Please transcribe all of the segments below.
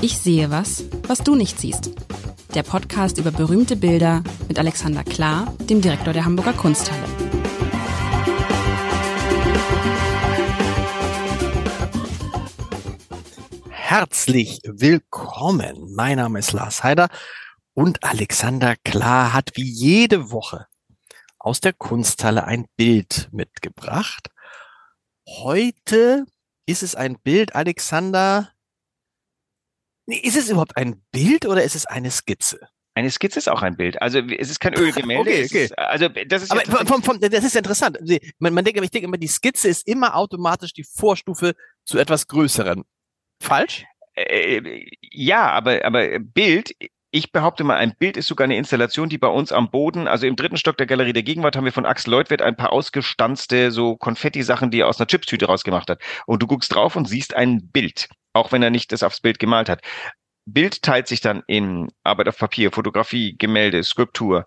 Ich sehe was, was du nicht siehst. Der Podcast über berühmte Bilder mit Alexander Klar, dem Direktor der Hamburger Kunsthalle. Herzlich willkommen. Mein Name ist Lars Heider und Alexander Klar hat wie jede Woche aus der Kunsthalle ein Bild mitgebracht. Heute ist es ein Bild, Alexander. Ist es überhaupt ein Bild oder ist es eine Skizze? Eine Skizze ist auch ein Bild. Also es ist kein Ölgemälde. Okay, okay. Ist, also das ist Aber ja vom, vom, das ist interessant. Man, man denkt, ich denke immer, die Skizze ist immer automatisch die Vorstufe zu etwas Größeren. Falsch? äh, ja, aber aber Bild. Ich behaupte mal, ein Bild ist sogar eine Installation, die bei uns am Boden, also im dritten Stock der Galerie der Gegenwart, haben wir von Axel Leutwirt ein paar ausgestanzte so Konfetti-Sachen, die er aus einer Chipstüte rausgemacht hat. Und du guckst drauf und siehst ein Bild, auch wenn er nicht das aufs Bild gemalt hat. Bild teilt sich dann in Arbeit auf Papier, Fotografie, Gemälde, Skulptur.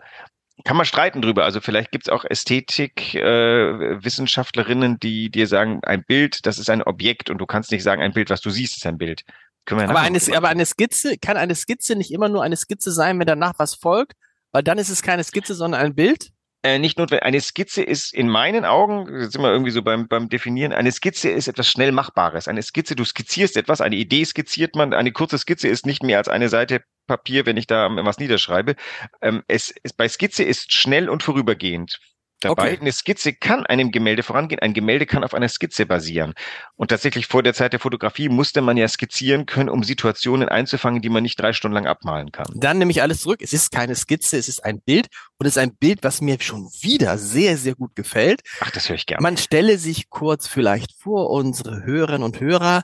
Kann man streiten drüber. Also vielleicht gibt's auch Ästhetik-Wissenschaftlerinnen, die dir sagen, ein Bild, das ist ein Objekt und du kannst nicht sagen, ein Bild, was du siehst, ist ein Bild. Können wir Aber eine, aber eine Skizze, kann eine Skizze nicht immer nur eine Skizze sein, wenn danach was folgt? Weil dann ist es keine Skizze, sondern ein Bild? Äh, nicht notwendig. Eine Skizze ist in meinen Augen, jetzt sind wir irgendwie so beim, beim Definieren, eine Skizze ist etwas schnell Machbares. Eine Skizze, du skizzierst etwas, eine Idee skizziert man, eine kurze Skizze ist nicht mehr als eine Seite Papier, wenn ich da was niederschreibe. Ähm, es, es, bei Skizze ist schnell und vorübergehend. Dabei, Okay. eine Skizze kann einem Gemälde vorangehen. Ein Gemälde kann auf einer Skizze basieren. Und tatsächlich vor der Zeit der Fotografie musste man ja skizzieren können, um Situationen einzufangen, die man nicht drei Stunden lang abmalen kann. Dann nehme ich alles zurück. Es ist keine Skizze, es ist ein Bild und es ist ein Bild, was mir schon wieder sehr, sehr gut gefällt. Ach, das höre ich gerne. Man stelle sich kurz vielleicht vor, unsere Hörerinnen und Hörer,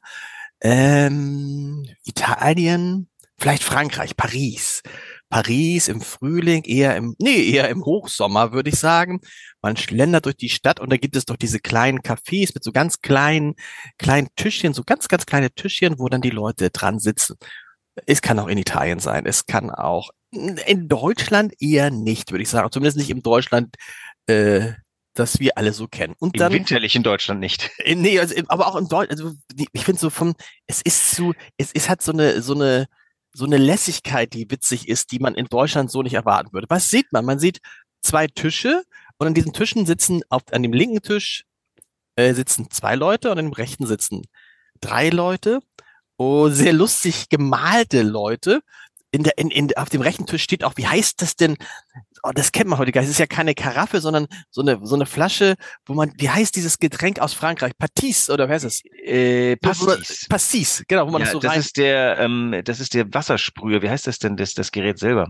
ähm, Italien, vielleicht Frankreich, Paris. Paris im Frühling, eher im, nee, eher im Hochsommer, würde ich sagen. Man schlendert durch die Stadt und da gibt es doch diese kleinen Cafés mit so ganz kleinen, kleinen Tischchen, so ganz, ganz kleine Tischchen, wo dann die Leute dran sitzen. Es kann auch in Italien sein, es kann auch in Deutschland eher nicht, würde ich sagen. Zumindest nicht im Deutschland, äh, das wir alle so kennen. Und Im dann, winterlich in Deutschland nicht. äh, Nee, also, aber auch in Deutschland, also ich finde so vom, es ist so, es ist hat so eine, so eine, so eine Lässigkeit, die witzig ist, die man in Deutschland so nicht erwarten würde. Was sieht man? Man sieht zwei Tische und an diesen Tischen sitzen, auf, an dem linken Tisch äh, sitzen zwei Leute und an dem rechten sitzen drei Leute. Oh, sehr lustig gemalte Leute. In der, in, in, auf dem rechten Tisch steht auch, wie heißt das denn? Oh, das kennt man heute gar nicht. Es ist ja keine Karaffe, sondern so eine, so eine Flasche, wo man, wie heißt dieses Getränk aus Frankreich? Pastis oder wer heißt es? Äh, Pastis. Pastis, genau, wo man ja, das so das rein. ist der, ähm, das ist der Wassersprüher. Wie heißt das denn, das, das Gerät selber?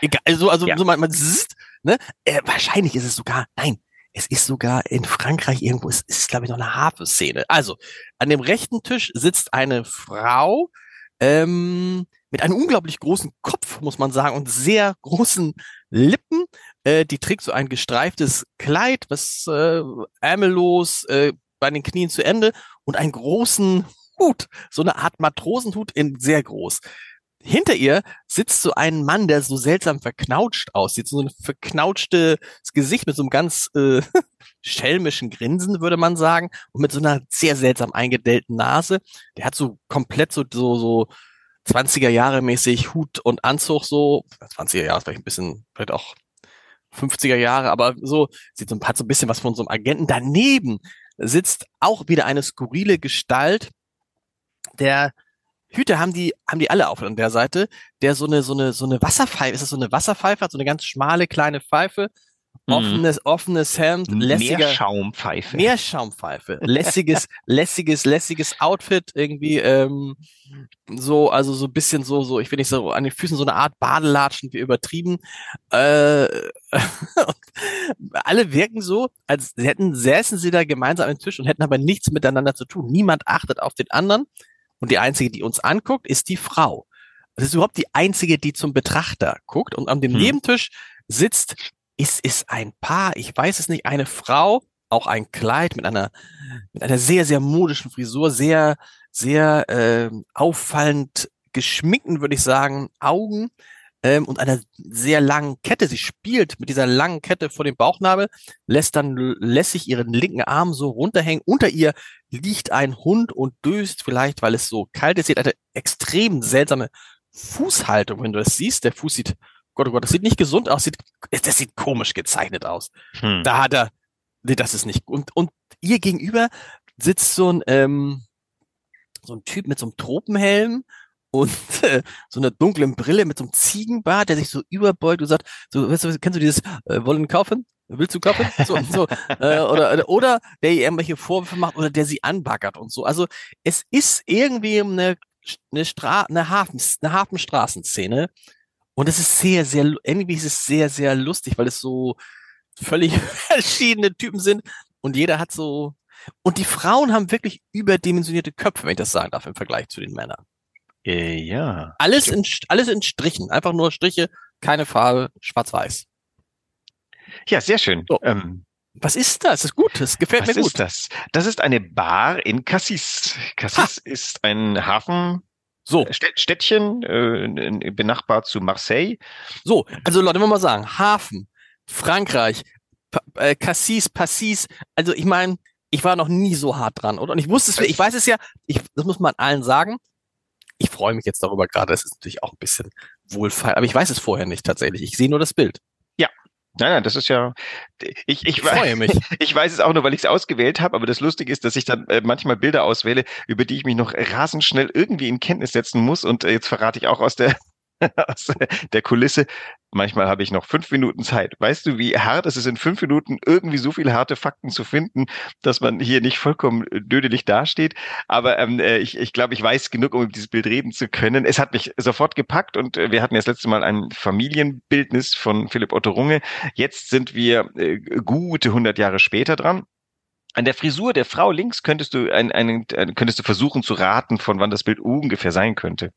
Egal, also, also Ja. so man, man zzzt, ne? Äh, wahrscheinlich ist es sogar, nein, es ist sogar in Frankreich irgendwo, es ist, glaube ich, noch eine Harfe-Szene. Also, an dem rechten Tisch sitzt eine Frau ähm, mit einem unglaublich großen Kopf, muss man sagen, und sehr großen Lippen. Äh, die trägt so ein gestreiftes Kleid, was äh, ärmellos äh, bei den Knien zu Ende und einen großen Hut, so eine Art Matrosenhut in sehr groß. Hinter ihr sitzt so ein Mann, der so seltsam verknautscht aussieht, so ein verknautschtes Gesicht mit so einem ganz äh, schelmischen Grinsen, würde man sagen, und mit so einer sehr seltsam eingedellten Nase. Der hat so komplett so, so, so 20er Jahre mäßig Hut und Anzug so, 20er Jahre ist vielleicht ein bisschen, vielleicht auch 50er Jahre, aber so, sieht so, hat so ein bisschen was von so einem Agenten. Daneben sitzt auch wieder eine skurrile Gestalt, der Hüte haben die, haben die alle auf an der Seite, der so eine, so eine, so eine Wasserpfeife, ist das so eine Wasserpfeife, hat so eine ganz schmale kleine Pfeife, offenes, offenes Hemd, lässiger, Meerschaumpfeife. Meerschaumpfeife, lässiges, lässiges, lässiges Outfit irgendwie, ähm, so, also so ein bisschen so, so, ich will nicht so an den Füßen so eine Art Badelatschen wie übertrieben. Äh, alle wirken so, als hätten, säßen sie da gemeinsam am Tisch und hätten aber nichts miteinander zu tun. Niemand achtet auf den anderen. Und die einzige, die uns anguckt, ist die Frau. Das ist überhaupt die einzige, die zum Betrachter guckt. Und an dem Hm. Nebentisch sitzt, ist es ein Paar, ich weiß es nicht, eine Frau, auch ein Kleid mit einer, mit einer sehr, sehr modischen Frisur, sehr, sehr äh, auffallend geschminkten, würde ich sagen, Augen. ähm, und einer sehr langen Kette. Sie spielt mit dieser langen Kette vor dem Bauchnabel, lässt dann lässig ihren linken Arm so runterhängen. Unter ihr liegt ein Hund und döst vielleicht, weil es so kalt ist. Sie hat eine extrem seltsame Fußhaltung, wenn du das siehst. Der Fuß sieht, Gott, oh Gott, das sieht nicht gesund aus. Sieht, das sieht komisch gezeichnet aus. Hm. Da hat er, nee, das ist nicht. Und, und ihr gegenüber sitzt so ein, ähm, so ein Typ mit so einem Tropenhelm und äh, so einer dunklen Brille mit so einem Ziegenbart, der sich so überbeugt und sagt, so, weißt du, kennst du dieses, äh, wollen kaufen? Willst du kaufen? So, so, äh, oder, oder der ihr irgendwelche Vorwürfe macht oder der sie anbaggert und so. Also es ist irgendwie eine, eine, Stra eine, Hafen, eine Hafenstraßenszene und es ist sehr, sehr, irgendwie ist es sehr, sehr lustig, weil es so völlig verschiedene Typen sind und jeder hat so und die Frauen haben wirklich überdimensionierte Köpfe, wenn ich das sagen darf, im Vergleich zu den Männern. Äh, ja. Alles in, alles in Strichen. Einfach nur Striche, keine Farbe, schwarz-weiß. Ja, sehr schön. So. Ähm, was ist das? Das ist gut. Das gefällt mir gut. Was ist das? Das ist eine Bar in Cassis. Cassis ha. ist ein Hafen. So. Städtchen, äh, benachbart zu Marseille. So, also Leute, wenn wir mal sagen, Hafen, Frankreich, pa äh, Cassis, Passis, also ich meine, ich war noch nie so hart dran, oder? Und ich wusste es, ich weiß es ja, ich, das muss man allen sagen. Ich freue mich jetzt darüber gerade. Das ist natürlich auch ein bisschen wohlfeil, aber ich weiß es vorher nicht tatsächlich. Ich sehe nur das Bild. Nein, nein, das ist ja. Ich, ich, ich freue mich. Ich weiß es auch nur, weil ich es ausgewählt habe. Aber das Lustige ist, dass ich dann äh, manchmal Bilder auswähle, über die ich mich noch rasend schnell irgendwie in Kenntnis setzen muss. Und äh, jetzt verrate ich auch aus der aus der Kulisse. Manchmal habe ich noch fünf Minuten Zeit. Weißt du, wie hart es ist, in fünf Minuten irgendwie so viele harte Fakten zu finden, dass man hier nicht vollkommen dödelig dasteht. Aber ähm, äh, ich, ich glaube, ich weiß genug, um über dieses Bild reden zu können. Es hat mich sofort gepackt und äh, wir hatten ja das letzte Mal ein Familienbildnis von Philipp Otto Runge. Jetzt sind wir äh, gute 100 Jahre später dran. An der Frisur der Frau links könntest du ein, ein, könntest du versuchen zu raten, von wann das Bild ungefähr sein könnte.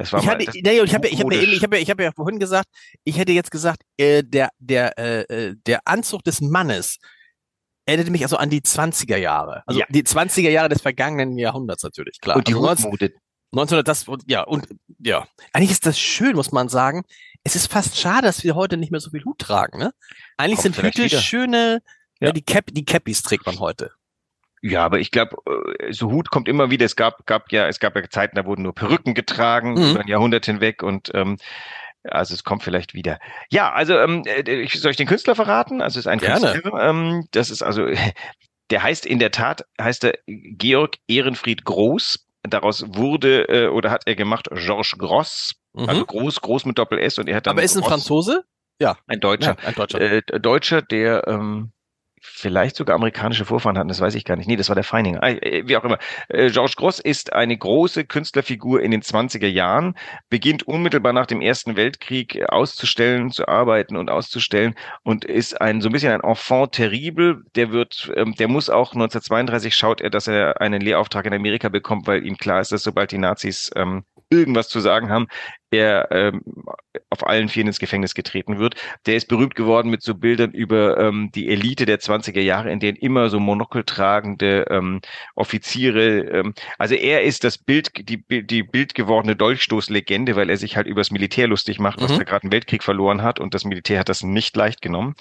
Das war ich, hatte, nee, ich habe ich hab ja, ich hab ja, ich hab ja vorhin gesagt, ich hätte jetzt gesagt, äh, der, der, äh, äh der Anzug des Mannes erinnerte mich also an die 20er Jahre. Also ja. die 20er Jahre des vergangenen Jahrhunderts natürlich, klar. Und die also 19, 1900, das, ja, und ja. Eigentlich ist das schön, muss man sagen. Es ist fast schade, dass wir heute nicht mehr so viel Hut tragen, ne? Eigentlich Kommt sind Hüte schöne, ja. ja, die Cap, die Cappies trägt man heute. Ja, aber ich glaube, äh, so Hut kommt immer wieder. Es gab, gab ja, es gab ja Zeiten, da wurden nur Perücken getragen mhm. über ein Jahrhundert hinweg und ähm, also es kommt vielleicht wieder. Ja, also ähm, äh, soll ich den Künstler verraten? Also es ist ein Gerne. Künstler. Ähm, das ist also, der heißt in der Tat heißt er Georg Ehrenfried Groß. Daraus wurde äh, oder hat er gemacht Georges Gross. Mhm. Also groß, groß mit Doppel S und er hat dann. Aber ist ein Franzose? Ja. Ein Deutscher. Ja, ein Deutscher. Äh, Deutscher, der ähm, vielleicht sogar amerikanische Vorfahren hatten, das weiß ich gar nicht. Nee, das war der Feininger. Äh, wie auch immer. Äh, Georges Gross ist eine große Künstlerfigur in den 20er Jahren, beginnt unmittelbar nach dem Ersten Weltkrieg auszustellen, zu arbeiten und auszustellen und ist ein so ein bisschen ein Enfant terrible. Der wird, ähm, der muss auch 1932 schaut er, dass er einen Lehrauftrag in Amerika bekommt, weil ihm klar ist, dass sobald die Nazis ähm, irgendwas zu sagen haben, er ähm, auf allen Vieren ins Gefängnis getreten wird. Der ist berühmt geworden mit so Bildern über ähm, die Elite der 20er Jahre, in denen immer so monokeltragende ähm, Offiziere, ähm, also er ist das Bild, die, die bildgewordene Dolchstoßlegende, weil er sich halt übers Militär lustig macht, was mhm. da gerade einen Weltkrieg verloren hat und das Militär hat das nicht leicht genommen.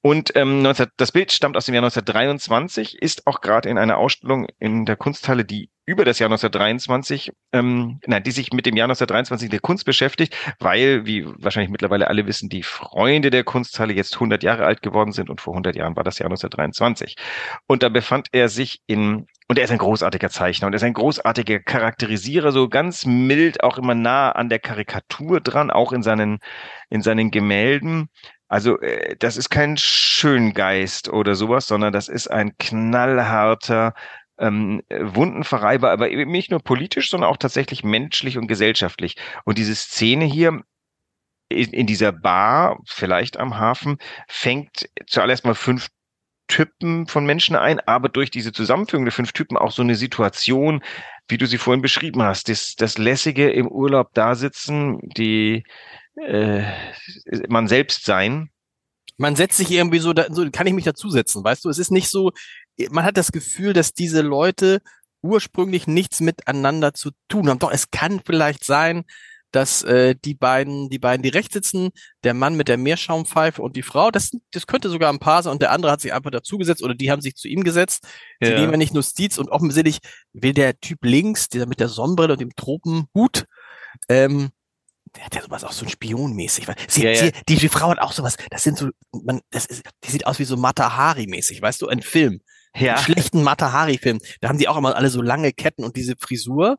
Und ähm, 19, das Bild stammt aus dem Jahr 1923, ist auch gerade in einer Ausstellung in der Kunsthalle, die über das Jahr 1923, ähm, nein, die sich mit dem Jahr 1923 der Kunst beschäftigt, weil, wie wahrscheinlich mittlerweile alle wissen, die Freunde der Kunsthalle jetzt 100 Jahre alt geworden sind und vor 100 Jahren war das Jahr 1923. Und da befand er sich in, und er ist ein großartiger Zeichner und er ist ein großartiger Charakterisierer, so ganz mild, auch immer nah an der Karikatur dran, auch in seinen, in seinen Gemälden. Also äh, das ist kein Schöngeist oder sowas, sondern das ist ein knallharter, ähm, Wundenverreiber, aber eben nicht nur politisch, sondern auch tatsächlich menschlich und gesellschaftlich. Und diese Szene hier in, in dieser Bar, vielleicht am Hafen, fängt zuallererst mal fünf Typen von Menschen ein, aber durch diese Zusammenführung der fünf Typen auch so eine Situation, wie du sie vorhin beschrieben hast, das, das lässige im Urlaub da sitzen, die äh, man selbst sein. Man setzt sich irgendwie so, da, so kann ich mich dazusetzen, weißt du? Es ist nicht so, man hat das Gefühl, dass diese Leute ursprünglich nichts miteinander zu tun haben. Doch es kann vielleicht sein, dass äh, die beiden, die beiden, die rechts sitzen, der Mann mit der Meerschaumpfeife und die Frau, das, das könnte sogar ein Paar sein und der andere hat sich einfach dazugesetzt oder die haben sich zu ihm gesetzt. Sie Ja. nehmen ja nicht Justiz und offensichtlich will der Typ links, dieser mit der Sonnenbrille und dem Tropenhut, ähm, der hat ja sowas auch so ein Spionmäßig. Sie, Ja, ja. Sie, die, die Frau hat auch sowas, das sind so, man, das ist, die sieht aus wie so Matahari-mäßig, weißt du, ein Film Ja. schlechten Matahari-Film. Da haben die auch immer alle so lange Ketten und diese Frisur.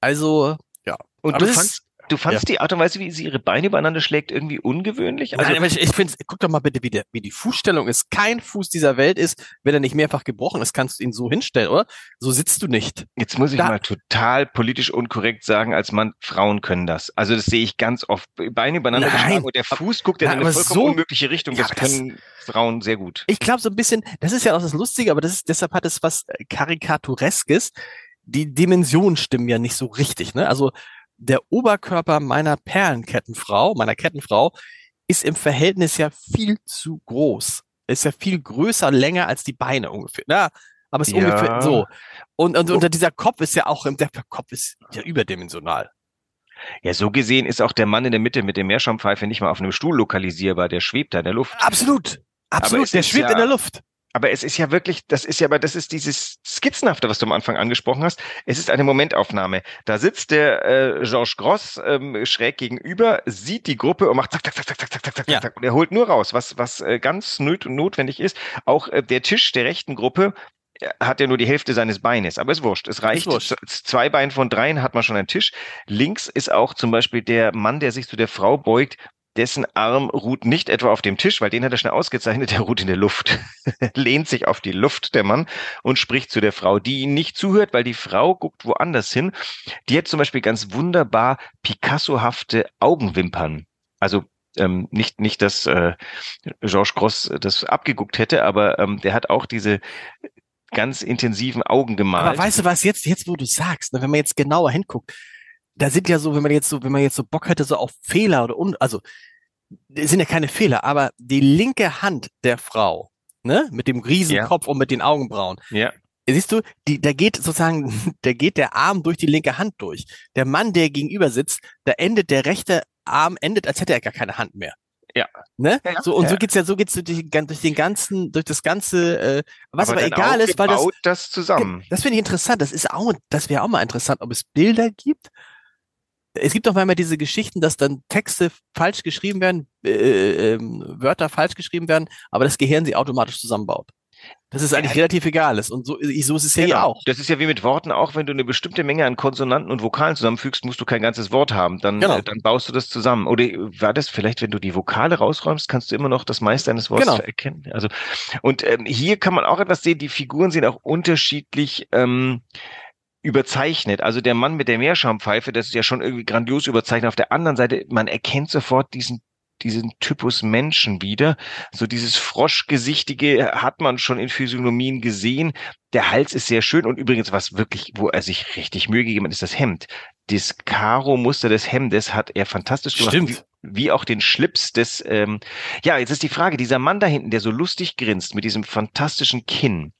Also, ja. Und Aber du das du fandst die Art und Weise, wie sie ihre Beine übereinander schlägt, irgendwie ungewöhnlich? Also, Nein, ich, ich finde, guck doch mal bitte, wie, der, wie die Fußstellung ist. Kein Fuß dieser Welt ist, wenn er nicht mehrfach gebrochen ist, kannst du ihn so hinstellen, oder? So sitzt du nicht. Jetzt muss ich Da- mal total politisch unkorrekt sagen, als Mann, Frauen können das. Also das sehe ich ganz oft. Beine übereinander Nein. geschlagen und der Fuß guckt in Nein, eine vollkommen so- unmögliche Richtung. Ja, das- können Frauen sehr gut. Ich glaube so ein bisschen, das ist ja auch das Lustige, aber das ist, deshalb hat es was äh, Karikatureskes. Die Dimensionen stimmen ja nicht so richtig, ne? Also, der Oberkörper meiner Perlenkettenfrau, meiner Kettenfrau, ist im Verhältnis ja viel zu groß. Ist ja viel größer, länger als die Beine ungefähr. Na, aber ist Ja. ungefähr so. Und, und, und dieser Kopf ist ja auch, der Kopf ist ja überdimensional. Ja, so gesehen ist auch der Mann in der Mitte mit der Meerschaumpfeife nicht mal auf einem Stuhl lokalisierbar. Der schwebt da in der Luft. Absolut. Absolut. es Der schwebt ja- in der Luft aber es ist ja wirklich, das ist ja, aber das ist dieses Skizzenhafte, was du am Anfang angesprochen hast. Es ist eine Momentaufnahme. Da sitzt der äh, Georges Gross ähm, schräg gegenüber, sieht die Gruppe und macht zack, zack, zack, zack, zack, zack, zack, ja. zack. Und er holt nur raus, was, was äh, ganz nöt notwendig ist. Auch äh, der Tisch der rechten Gruppe äh, hat ja nur die Hälfte seines Beines, aber ist wurscht. Es reicht. Wurscht. Zwei Beine von dreien hat man schon einen Tisch. Links ist auch zum Beispiel der Mann, der sich zu der Frau beugt, dessen Arm ruht nicht etwa auf dem Tisch, weil den hat er schnell ausgezeichnet, der ruht in der Luft. Lehnt sich auf die Luft, der Mann, und spricht zu der Frau, die ihm nicht zuhört, weil die Frau guckt woanders hin. Die hat zum Beispiel ganz wunderbar Picasso-hafte Augenwimpern. Also ähm, nicht, nicht, dass äh, Georges Gross das abgeguckt hätte, aber ähm, der hat auch diese ganz intensiven Augen gemalt. Aber weißt du was, jetzt, jetzt wo du sagst, ne, wenn man jetzt genauer hinguckt, da sind ja so, wenn man jetzt so, wenn man jetzt so Bock hätte, so auf Fehler oder un, also, sind ja keine Fehler, aber die linke Hand der Frau, ne, mit dem Riesenkopf und mit den Augenbrauen, ja. siehst du, die, da geht sozusagen, da geht der Arm durch die linke Hand durch. Der Mann, der gegenüber sitzt, da endet der rechte Arm, endet, als hätte er gar keine Hand mehr. Ja. Ne? Ja, ja. So, und so Ja. geht's ja, so geht's durch, durch den ganzen, durch das ganze, äh, was aber, dann egal ist, weil das, das zusammen. das finde ich interessant. Das ist auch, das wäre auch mal interessant, ob es Bilder gibt. Es gibt doch manchmal diese Geschichten, dass dann Texte falsch geschrieben werden, äh, ähm, Wörter falsch geschrieben werden, aber das Gehirn sie automatisch zusammenbaut. Das ist eigentlich Ja. relativ egal ist. Und so, so ist es ja hier auch. Genau. Das ist ja wie mit Worten auch, wenn du eine bestimmte Menge an Konsonanten und Vokalen zusammenfügst, musst du kein ganzes Wort haben. Dann, Genau. äh, dann baust du das zusammen. Oder war das vielleicht, wenn du die Vokale rausräumst, kannst du immer noch das meiste eines Wortes Genau. erkennen. Also, und ähm, hier kann man auch etwas sehen, die Figuren sind auch unterschiedlich ähm, überzeichnet. Also der Mann mit der Meerschaumpfeife, das ist ja schon irgendwie grandios überzeichnet. Auf der anderen Seite, man erkennt sofort diesen diesen Typus Menschen wieder. So dieses Froschgesichtige hat man schon in Physiognomien gesehen. Der Hals ist sehr schön und übrigens, was wirklich, wo er sich richtig Mühe gegeben hat, ist das Hemd. Das Karo-Muster des Hemdes hat er fantastisch gemacht. Stimmt. Wie, wie auch den Schlips des, ähm, ja, jetzt ist die Frage, dieser Mann da hinten, der so lustig grinst mit diesem fantastischen Kinn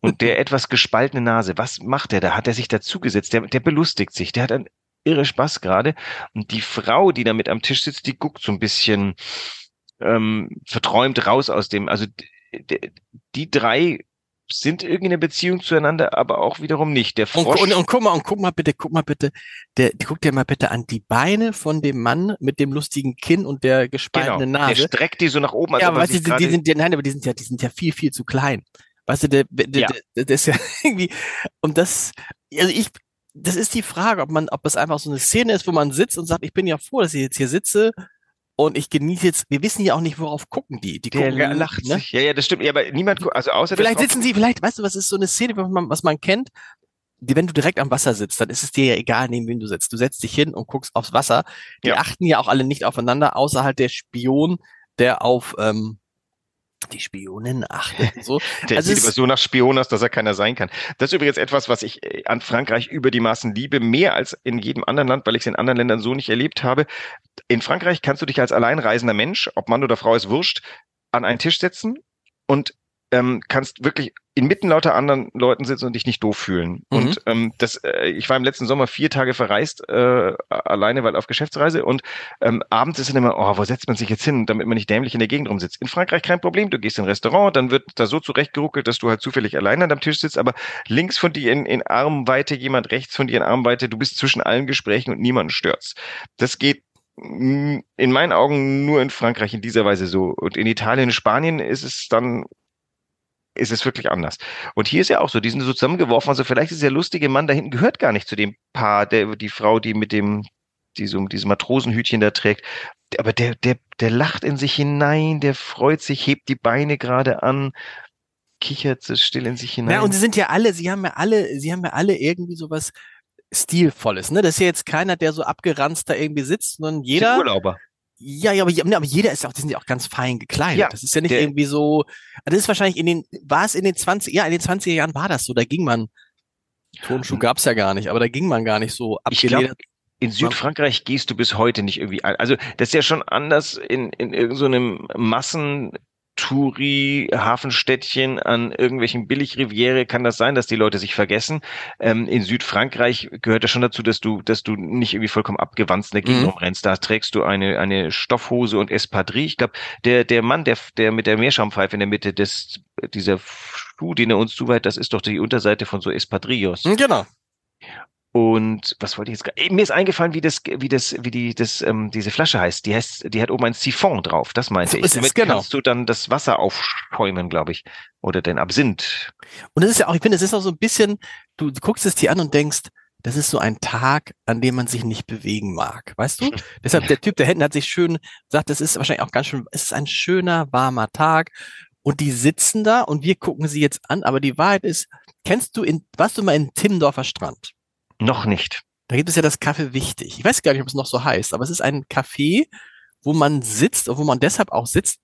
und der etwas gespaltene Nase, was macht er da? Hat er sich dazugesetzt? Der, der belustigt sich, der hat einen irre Spaß gerade. Und die Frau, die da mit am Tisch sitzt, die guckt so ein bisschen ähm, verträumt raus aus dem, also die drei sind irgendwie eine Beziehung zueinander, aber auch wiederum nicht. Der Und, Frosch, und, und guck mal, und guck mal bitte, guck mal bitte, der, guck dir mal bitte an die Beine von dem Mann mit dem lustigen Kinn und der genau, gespaltenen der Nase. streckt die so nach oben. ja, aber er weißt du, die, sind nein, aber die sind ja, die sind ja viel, viel zu klein. Weißt du, der, der, Ja. der, der ist ja irgendwie, und das, also ich, das ist die Frage, ob man, ob es einfach so eine Szene ist, wo man sitzt und sagt, ich bin ja froh, dass ich jetzt hier sitze und ich genieße jetzt, wir wissen ja auch nicht, worauf gucken die. Die gucken ja, lacht ne? Ja, ja, das stimmt. Ja, aber niemand, also außer Vielleicht sitzen sie, vielleicht, weißt du, was ist so eine Szene, was man, was man kennt? Die, wenn du direkt am Wasser sitzt, dann ist es dir ja egal, neben wem du sitzt. Du setzt dich hin und guckst aufs Wasser. Die Ja. achten ja auch alle nicht aufeinander, außer halt der Spion, der auf ähm, die Spionin achtet. und So. Der Also sieht aber so nach Spion aus, dass er keiner sein kann. Das ist übrigens etwas, was ich äh, an Frankreich über die Maßen liebe, mehr als in jedem anderen Land, weil ich es in anderen Ländern so nicht erlebt habe. In Frankreich kannst du dich als alleinreisender Mensch, ob Mann oder Frau ist wurscht, an einen Tisch setzen und ähm, kannst wirklich inmitten lauter anderen Leuten sitzen und dich nicht doof fühlen. Mhm. Und ähm, das, äh, ich war im letzten Sommer vier Tage verreist, äh, alleine, weil auf Geschäftsreise und ähm, abends ist dann immer, oh, wo setzt man sich jetzt hin, damit man nicht dämlich in der Gegend rumsitzt. In Frankreich kein Problem, du gehst in ein Restaurant, dann wird da so zurechtgeruckelt, dass du halt zufällig alleine an deinem Tisch sitzt, aber links von dir in, in Armweite jemand, rechts von dir in Armweite, du bist zwischen allen Gesprächen und niemanden stört's. Das geht in meinen Augen nur in Frankreich in dieser Weise so. Und in Italien, Spanien ist es dann ist es wirklich anders. Und hier ist ja auch so, die sind so zusammengeworfen. Also vielleicht ist der lustige Mann da hinten gehört gar nicht zu dem Paar, der die Frau, die mit dem diesem, diesem Matrosenhütchen da trägt. Aber der, der, der lacht in sich hinein, der freut sich, hebt die Beine gerade an, kichert so still in sich hinein. Ja, und sie sind ja alle, sie haben ja alle, sie haben ja alle irgendwie sowas Stilvolles, ne? Das ist ja jetzt keiner, der so abgeranzt da irgendwie sitzt, sondern jeder. Urlauber. Ja, ja, aber, aber jeder ist auch, die sind ja auch ganz fein gekleidet. Ja, das ist ja nicht irgendwie so, das ist wahrscheinlich in den, war es in den 20, ja, in den 20er Jahren war das so, da ging man, Tonschuh gab's ja gar nicht, aber da ging man gar nicht so abgeledert. In Südfrankreich gehst du bis heute nicht irgendwie ein. Also das ist ja schon anders in, in irgendeinem so Massen Touri, Hafenstädtchen an irgendwelchen Billigriviere kann das sein, dass die Leute sich vergessen. Ähm, in Südfrankreich gehört ja schon dazu, dass du, dass du nicht irgendwie vollkommen abgewandt in der Gegend mhm. rumrennst. Da trägst du eine, eine Stoffhose und Espadrille. Ich glaube, der, der Mann, der, der mit der Meerschaumpfeife in der Mitte des, dieser Schuh, den er uns zuweiht, das ist doch die Unterseite von so Espadrillos. Genau. Und was wollte ich jetzt? Mir ist eingefallen, wie das, wie das, wie die, das, ähm, diese Flasche heißt. Die heißt, die hat oben ein Siphon drauf. Das meinte so ich. Damit genau. kannst du dann das Wasser aufschäumen, glaube ich, oder den Absinth. Und es ist ja auch, ich finde, es ist auch so ein bisschen. Du, du guckst es dir an und denkst, das ist so ein Tag, an dem man sich nicht bewegen mag, weißt du? Deshalb der Typ da hinten hat sich schön sagt, das ist wahrscheinlich auch ganz schön. Es ist ein schöner warmer Tag und die sitzen da und wir gucken sie jetzt an. Aber die Wahrheit ist, kennst du in, warst du mal in Timmendorfer Strand? Noch nicht. Da gibt es ja das Kaffee wichtig. Ich weiß gar nicht, ob es noch so heißt, aber es ist ein Café, wo man sitzt, wo man deshalb auch sitzt,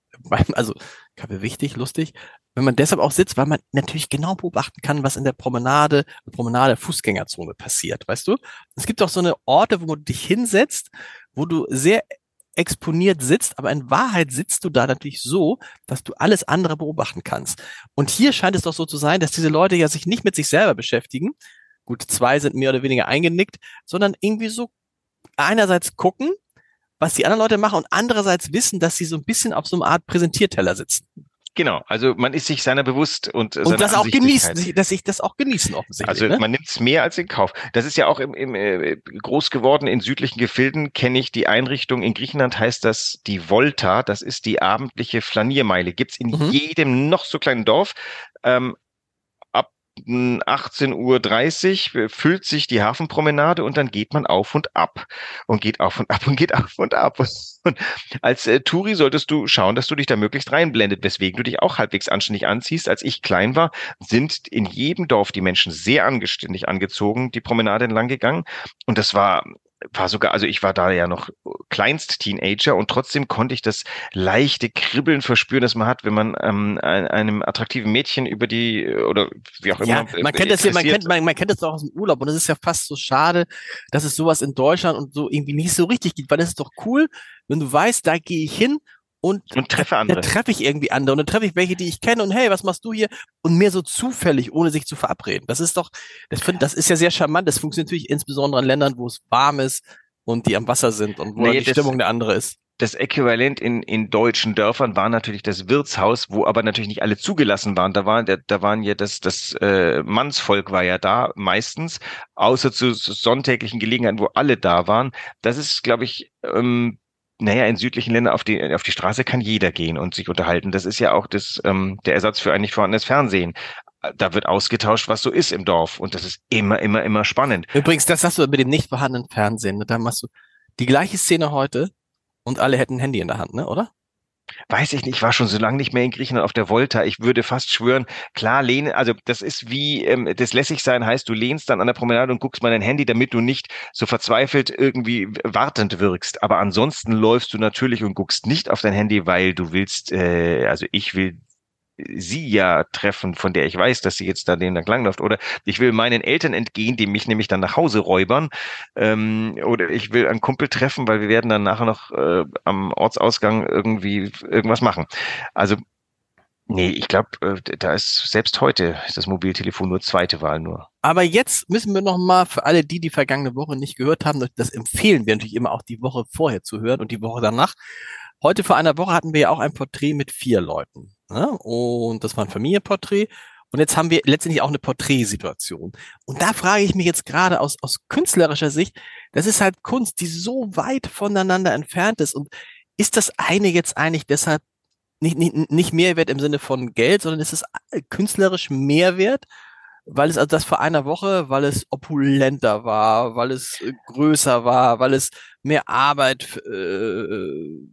also Kaffee wichtig, lustig, wenn man deshalb auch sitzt, weil man natürlich genau beobachten kann, was in der Promenade, Promenade, Fußgängerzone passiert, weißt du? Es gibt auch so eine Orte, wo du dich hinsetzt, wo du sehr exponiert sitzt, aber in Wahrheit sitzt du da natürlich so, dass du alles andere beobachten kannst. Und hier scheint es doch so zu sein, dass diese Leute ja sich nicht mit sich selber beschäftigen, gut, zwei sind mehr oder weniger eingenickt, sondern irgendwie so einerseits gucken, was die anderen Leute machen und andererseits wissen, dass sie so ein bisschen auf so einer Art Präsentierteller sitzen. Genau, also man ist sich seiner bewusst und und das auch genießen, dass ich das auch genießen offensichtlich. Also ne? man nimmt es mehr als in Kauf. Das ist ja auch im, im äh, groß geworden in südlichen Gefilden kenne ich die Einrichtung in Griechenland heißt das die Volta. Das ist die abendliche Flaniermeile. Gibt's in mhm. jedem noch so kleinen Dorf. Ähm, 18.30 Uhr füllt sich die Hafenpromenade und dann geht man auf und ab und geht auf und ab und geht auf und ab. Und als äh, Touri solltest du schauen, dass du dich da möglichst reinblendet, weswegen du dich auch halbwegs anständig anziehst. Als ich klein war, sind in jedem Dorf die Menschen sehr angeständig angezogen, die Promenade entlang gegangen. Und das war war sogar, also ich war da ja noch kleinst Teenager und trotzdem konnte ich das leichte Kribbeln verspüren, das man hat, wenn man ähm, einem attraktiven Mädchen über die oder wie auch immer. Ja, man kennt das ja, man kennt, man, man kennt das doch aus dem Urlaub und es ist ja fast so schade, dass es sowas in Deutschland und so irgendwie nicht so richtig gibt, weil es ist doch cool, wenn du weißt, da gehe ich hin und, und treffe andere. Da treffe ich irgendwie andere und dann treffe ich welche, die ich kenne und hey, was machst du hier? Und mehr so zufällig, ohne sich zu verabreden. Das ist doch, das, find, das ist ja sehr charmant. Das funktioniert natürlich insbesondere in Ländern, wo es warm ist und die am Wasser sind und wo nee, die das, Stimmung der andere ist. Das Äquivalent in, in deutschen Dörfern war natürlich das Wirtshaus, wo aber natürlich nicht alle zugelassen waren. Da waren, da waren ja das, das äh, Mannsvolk war ja da meistens, außer zu, zu sonntäglichen Gelegenheiten, wo alle da waren. Das ist, glaube ich, ähm, naja, in südlichen Ländern auf die, auf die Straße kann jeder gehen und sich unterhalten. Das ist ja auch das, ähm, der Ersatz für ein nicht vorhandenes Fernsehen. Da wird ausgetauscht, was so ist im Dorf. Und das ist immer, immer, immer spannend. Übrigens, das hast du mit dem nicht vorhandenen Fernsehen. Da machst du die gleiche Szene heute und alle hätten ein Handy in der Hand, ne, oder? Weiß ich nicht, ich war schon so lange nicht mehr in Griechenland auf der Volta. Ich würde fast schwören, klar lehnen, also das ist wie, ähm, das lässig sein heißt, du lehnst dann an der Promenade und guckst mal dein Handy, damit du nicht so verzweifelt irgendwie wartend wirkst. Aber ansonsten läufst du natürlich und guckst nicht auf dein Handy, weil du willst, äh, also ich will sie ja treffen, von der ich weiß, dass sie jetzt da den entlang läuft. Oder ich will meinen Eltern entgehen, die mich nämlich dann nach Hause räubern. Ähm, oder ich will einen Kumpel treffen, weil wir werden dann nachher noch äh, am Ortsausgang irgendwie irgendwas machen. Also Nee, ich glaube, äh, da ist selbst heute das Mobiltelefon nur zweite Wahl nur. Aber jetzt müssen wir noch mal für alle, die die vergangene Woche nicht gehört haben, das empfehlen wir natürlich immer auch die Woche vorher zu hören und die Woche danach. Heute vor einer Woche hatten wir ja auch ein Porträt mit vier Leuten. Ne? Und das war ein Familienporträt. Und jetzt haben wir letztendlich auch eine Porträtsituation. Und da frage ich mich jetzt gerade aus, aus künstlerischer Sicht, das ist halt Kunst, die so weit voneinander entfernt ist. Und ist das eine jetzt eigentlich deshalb nicht, nicht, nicht Mehrwert im Sinne von Geld, sondern ist es künstlerisch Mehrwert, weil es also das vor einer Woche, weil es opulenter war, weil es größer war, weil es mehr Arbeit äh,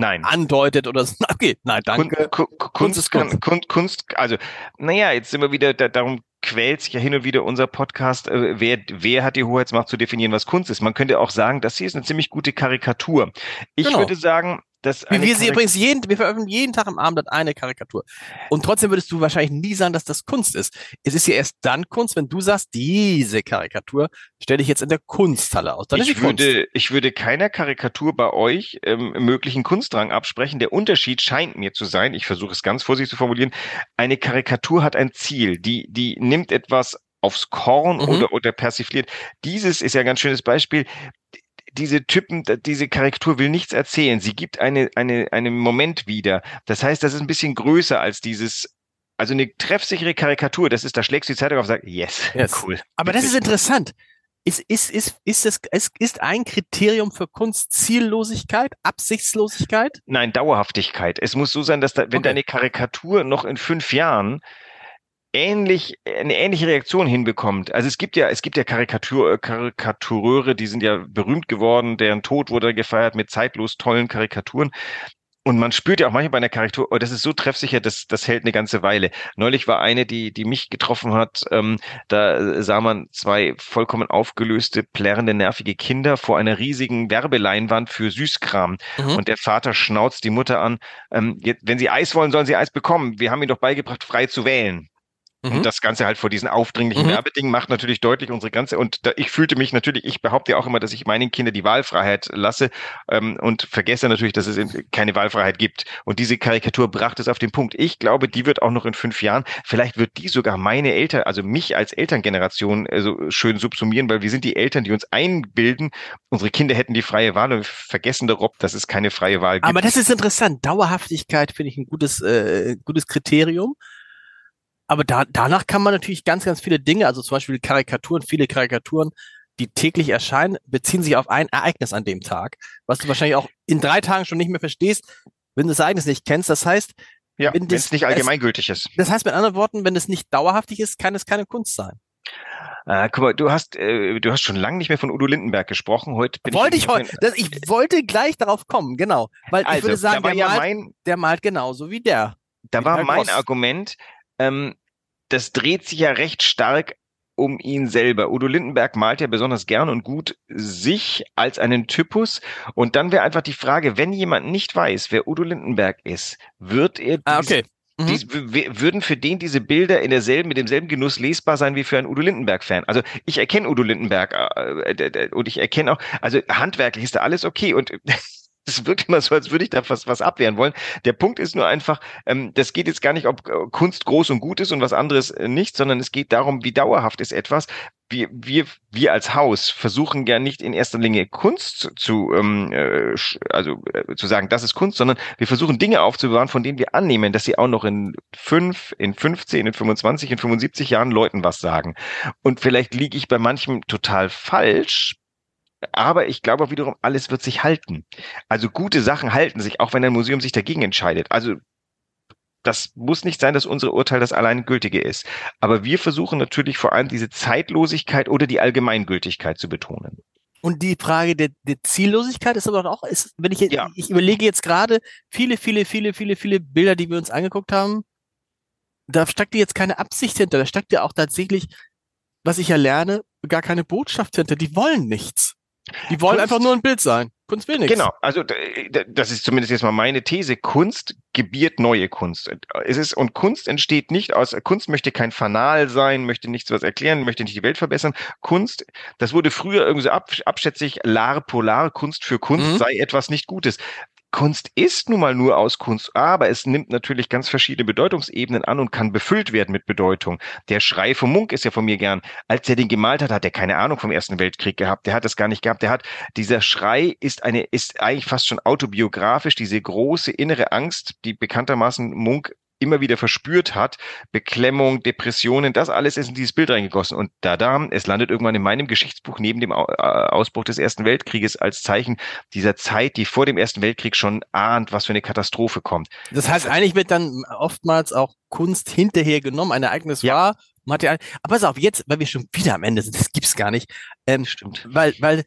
Nein. andeutet oder so. Okay, nein, danke. Kun, Kun, Kunst, ist Kunst. Kunst, Kunst, also, naja, jetzt sind wir wieder, da, darum quält sich ja hin und wieder unser Podcast, äh, wer, wer hat die Hoheitsmacht zu definieren, was Kunst ist. Man könnte auch sagen, das hier ist eine ziemlich gute Karikatur. Ich genau. würde sagen, dass wir, wir sie übrigens jeden, wir veröffentlichen jeden Tag im Abend eine Karikatur. Und trotzdem würdest du wahrscheinlich nie sagen, dass das Kunst ist. Es ist ja erst dann Kunst, wenn du sagst, diese Karikatur stelle ich jetzt in der Kunsthalle aus. Dann ich ist würde, Kunst. ich würde keiner Karikatur bei euch ähm, möglichen Kunstdrang absprechen. Der Unterschied scheint mir zu sein, ich versuche es ganz vorsichtig zu formulieren, eine Karikatur hat ein Ziel, die, die nimmt etwas aufs Korn mhm. oder, oder persifliert. Dieses ist ja ein ganz schönes Beispiel diese Typen, diese Karikatur will nichts erzählen. Sie gibt eine, eine, einen Moment wieder. Das heißt, das ist ein bisschen größer als dieses, also eine treffsichere Karikatur. Das ist, da schlägst du die Zeitung auf und sagst, yes, yes. cool. Aber das ist interessant. Ist, ist, ist, ist, es, ist, ist ein Kriterium für Kunst Ziellosigkeit, Absichtslosigkeit? Nein, Dauerhaftigkeit. Es muss so sein, dass da, wenn okay. deine Karikatur noch in fünf Jahren ähnlich, eine ähnliche Reaktion hinbekommt. Also es gibt ja, es gibt ja Karikatur, äh, Karikatureure, die sind ja berühmt geworden, deren Tod wurde gefeiert mit zeitlos tollen Karikaturen. Und man spürt ja auch manchmal bei einer Karikatur, oh, das ist so treffsicher, das, das hält eine ganze Weile. Neulich war eine, die, die mich getroffen hat, ähm, da sah man zwei vollkommen aufgelöste, plärrende, nervige Kinder vor einer riesigen Werbeleinwand für Süßkram. Mhm. Und der Vater schnauzt die Mutter an, ähm, jetzt, wenn sie Eis wollen, sollen sie Eis bekommen. Wir haben ihnen doch beigebracht, frei zu wählen. Mhm. Und das Ganze halt vor diesen aufdringlichen mhm. Werbedingen macht natürlich deutlich unsere ganze, und da, ich fühlte mich natürlich, ich behaupte ja auch immer, dass ich meinen Kindern die Wahlfreiheit lasse ähm, und vergesse natürlich, dass es keine Wahlfreiheit gibt. Und diese Karikatur brachte es auf den Punkt. Ich glaube, die wird auch noch in fünf Jahren, vielleicht wird die sogar meine Eltern, also mich als Elterngeneration äh, so schön subsumieren, weil wir sind die Eltern, die uns einbilden, unsere Kinder hätten die freie Wahl und vergessen darob, dass es keine freie Wahl gibt. Aber das ist interessant. Dauerhaftigkeit finde ich ein gutes, äh, gutes Kriterium. Aber da, danach kann man natürlich ganz, ganz viele Dinge, also zum Beispiel Karikaturen, viele Karikaturen, die täglich erscheinen, beziehen sich auf ein Ereignis an dem Tag, was du wahrscheinlich auch in drei Tagen schon nicht mehr verstehst, wenn du das Ereignis nicht kennst. Das heißt, ja, wenn es nicht allgemeingültig es, ist. Das heißt mit anderen Worten, wenn es nicht dauerhaftig ist, kann es keine Kunst sein. Äh, guck mal, du hast, äh, du hast schon lange nicht mehr von Udo Lindenberg gesprochen. Heute bin wollte ich, ich heute, ich wollte gleich darauf kommen, genau, weil also, ich würde sagen, der, ja malt, mein, der malt genauso wie der. Da war mein. Argument, ähm, das dreht sich ja recht stark um ihn selber. Udo Lindenberg malt ja besonders gern und gut sich als einen Typus. Und dann wäre einfach die Frage, wenn jemand nicht weiß, wer Udo Lindenberg ist, wird er ah, okay. Mhm. Dies, würden für den diese Bilder in derselben, mit demselben Genuss lesbar sein wie für einen Udo Lindenberg-Fan. Also ich erkenne Udo Lindenberg äh, äh, und ich erkenne auch, also handwerklich ist da alles okay und es wirkt immer so, als würde ich da was, was abwehren wollen. Der Punkt ist nur einfach, ähm, das geht jetzt gar nicht, ob äh, Kunst groß und gut ist und was anderes äh, nicht, sondern es geht darum, wie dauerhaft ist etwas. Wir, wir, wir als Haus versuchen ja nicht in erster Linie Kunst zu, ähm, äh, also äh, zu sagen, das ist Kunst, sondern wir versuchen Dinge aufzubewahren, von denen wir annehmen, dass sie auch noch in fünf, in 15, in 25, in 75 Jahren Leuten was sagen. Und vielleicht liege ich bei manchem total falsch, aber ich glaube wiederum, alles wird sich halten. Also gute Sachen halten sich, auch wenn ein Museum sich dagegen entscheidet. Also das muss nicht sein, dass unser Urteil das alleingültige ist. Aber wir versuchen natürlich vor allem diese Zeitlosigkeit oder die Allgemeingültigkeit zu betonen. Und die Frage der, der Ziellosigkeit ist aber auch, ist, wenn ich, ja. ich überlege jetzt gerade viele, viele, viele, viele, viele Bilder, die wir uns angeguckt haben, da steckt jetzt keine Absicht hinter, da steckt ja auch tatsächlich, was ich ja lerne, gar keine Botschaft hinter. Die wollen nichts. Die wollen Kunst, einfach nur ein Bild sein. Kunst will nichts. Genau, also das ist zumindest jetzt mal meine These. Kunst gebiert neue Kunst. Es ist, und Kunst entsteht nicht aus, Kunst möchte kein Fanal sein, möchte nichts was erklären, möchte nicht die Welt verbessern. Kunst, das wurde früher irgendwie so ab, abschätzig, lar polar, Kunst für Kunst mhm. sei etwas nicht Gutes Kunst ist nun mal nur aus Kunst, aber es nimmt natürlich ganz verschiedene Bedeutungsebenen an und kann befüllt werden mit Bedeutung. Der Schrei vom Munk ist ja von mir gern. Als er den gemalt hat, hat er keine Ahnung vom Ersten Weltkrieg gehabt. Der hat es gar nicht gehabt. Der hat, dieser Schrei ist eine, ist eigentlich fast schon autobiografisch, diese große innere Angst, die bekanntermaßen Munk immer wieder verspürt hat, Beklemmung, Depressionen, das alles ist in dieses Bild reingegossen. Und da, da, es landet irgendwann in meinem Geschichtsbuch neben dem äh, Ausbruch des Ersten Weltkrieges als Zeichen dieser Zeit, die vor dem Ersten Weltkrieg schon ahnt, was für eine Katastrophe kommt. Das heißt, eigentlich wird dann oftmals auch Kunst hinterher genommen, ein Ereignis ja. war, man hat ja, aber pass auf, jetzt, weil wir schon wieder am Ende sind, das gibt's gar nicht. Ähm, Stimmt. Weil, weil,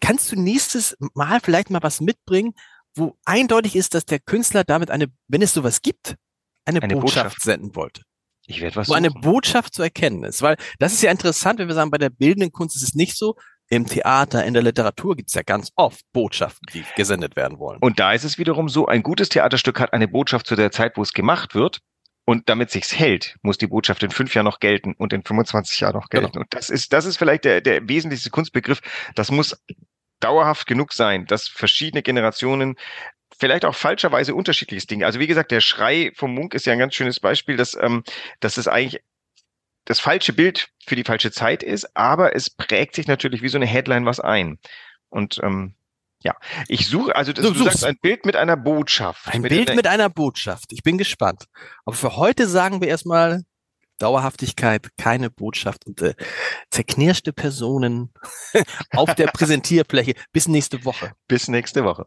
kannst du nächstes Mal vielleicht mal was mitbringen, wo eindeutig ist, dass der Künstler damit eine, wenn es sowas gibt, eine, eine Botschaft, Botschaft, senden wollte. Ich werde was Wo suchen. eine Botschaft zu erkennen ist. Weil das ist ja interessant, wenn wir sagen, bei der bildenden Kunst ist es nicht so, im Theater, in der Literatur gibt es ja ganz oft Botschaften, die gesendet werden wollen. Und da ist es wiederum so, ein gutes Theaterstück hat eine Botschaft zu der Zeit, wo es gemacht wird. Und damit sich's hält, muss die Botschaft in fünf Jahren noch gelten und in 25 Jahren noch gelten. Genau. Und das ist, das ist vielleicht der, der wesentlichste Kunstbegriff. Das muss dauerhaft genug sein, dass verschiedene Generationen vielleicht auch falscherweise unterschiedliches Ding. Also wie gesagt, der Schrei vom Munk ist ja ein ganz schönes Beispiel, dass, ähm, dass es eigentlich das falsche Bild für die falsche Zeit ist, aber es prägt sich natürlich wie so eine Headline was ein. Und ähm, ja, ich suche, also das, du, du sagst ein Bild mit einer Botschaft. Ein mit Bild mit einer Botschaft. Ich bin gespannt. Aber für heute sagen wir erstmal Dauerhaftigkeit, keine Botschaft und äh, zerknirschte Personen auf der Präsentierfläche. Bis nächste Woche. Bis nächste Woche.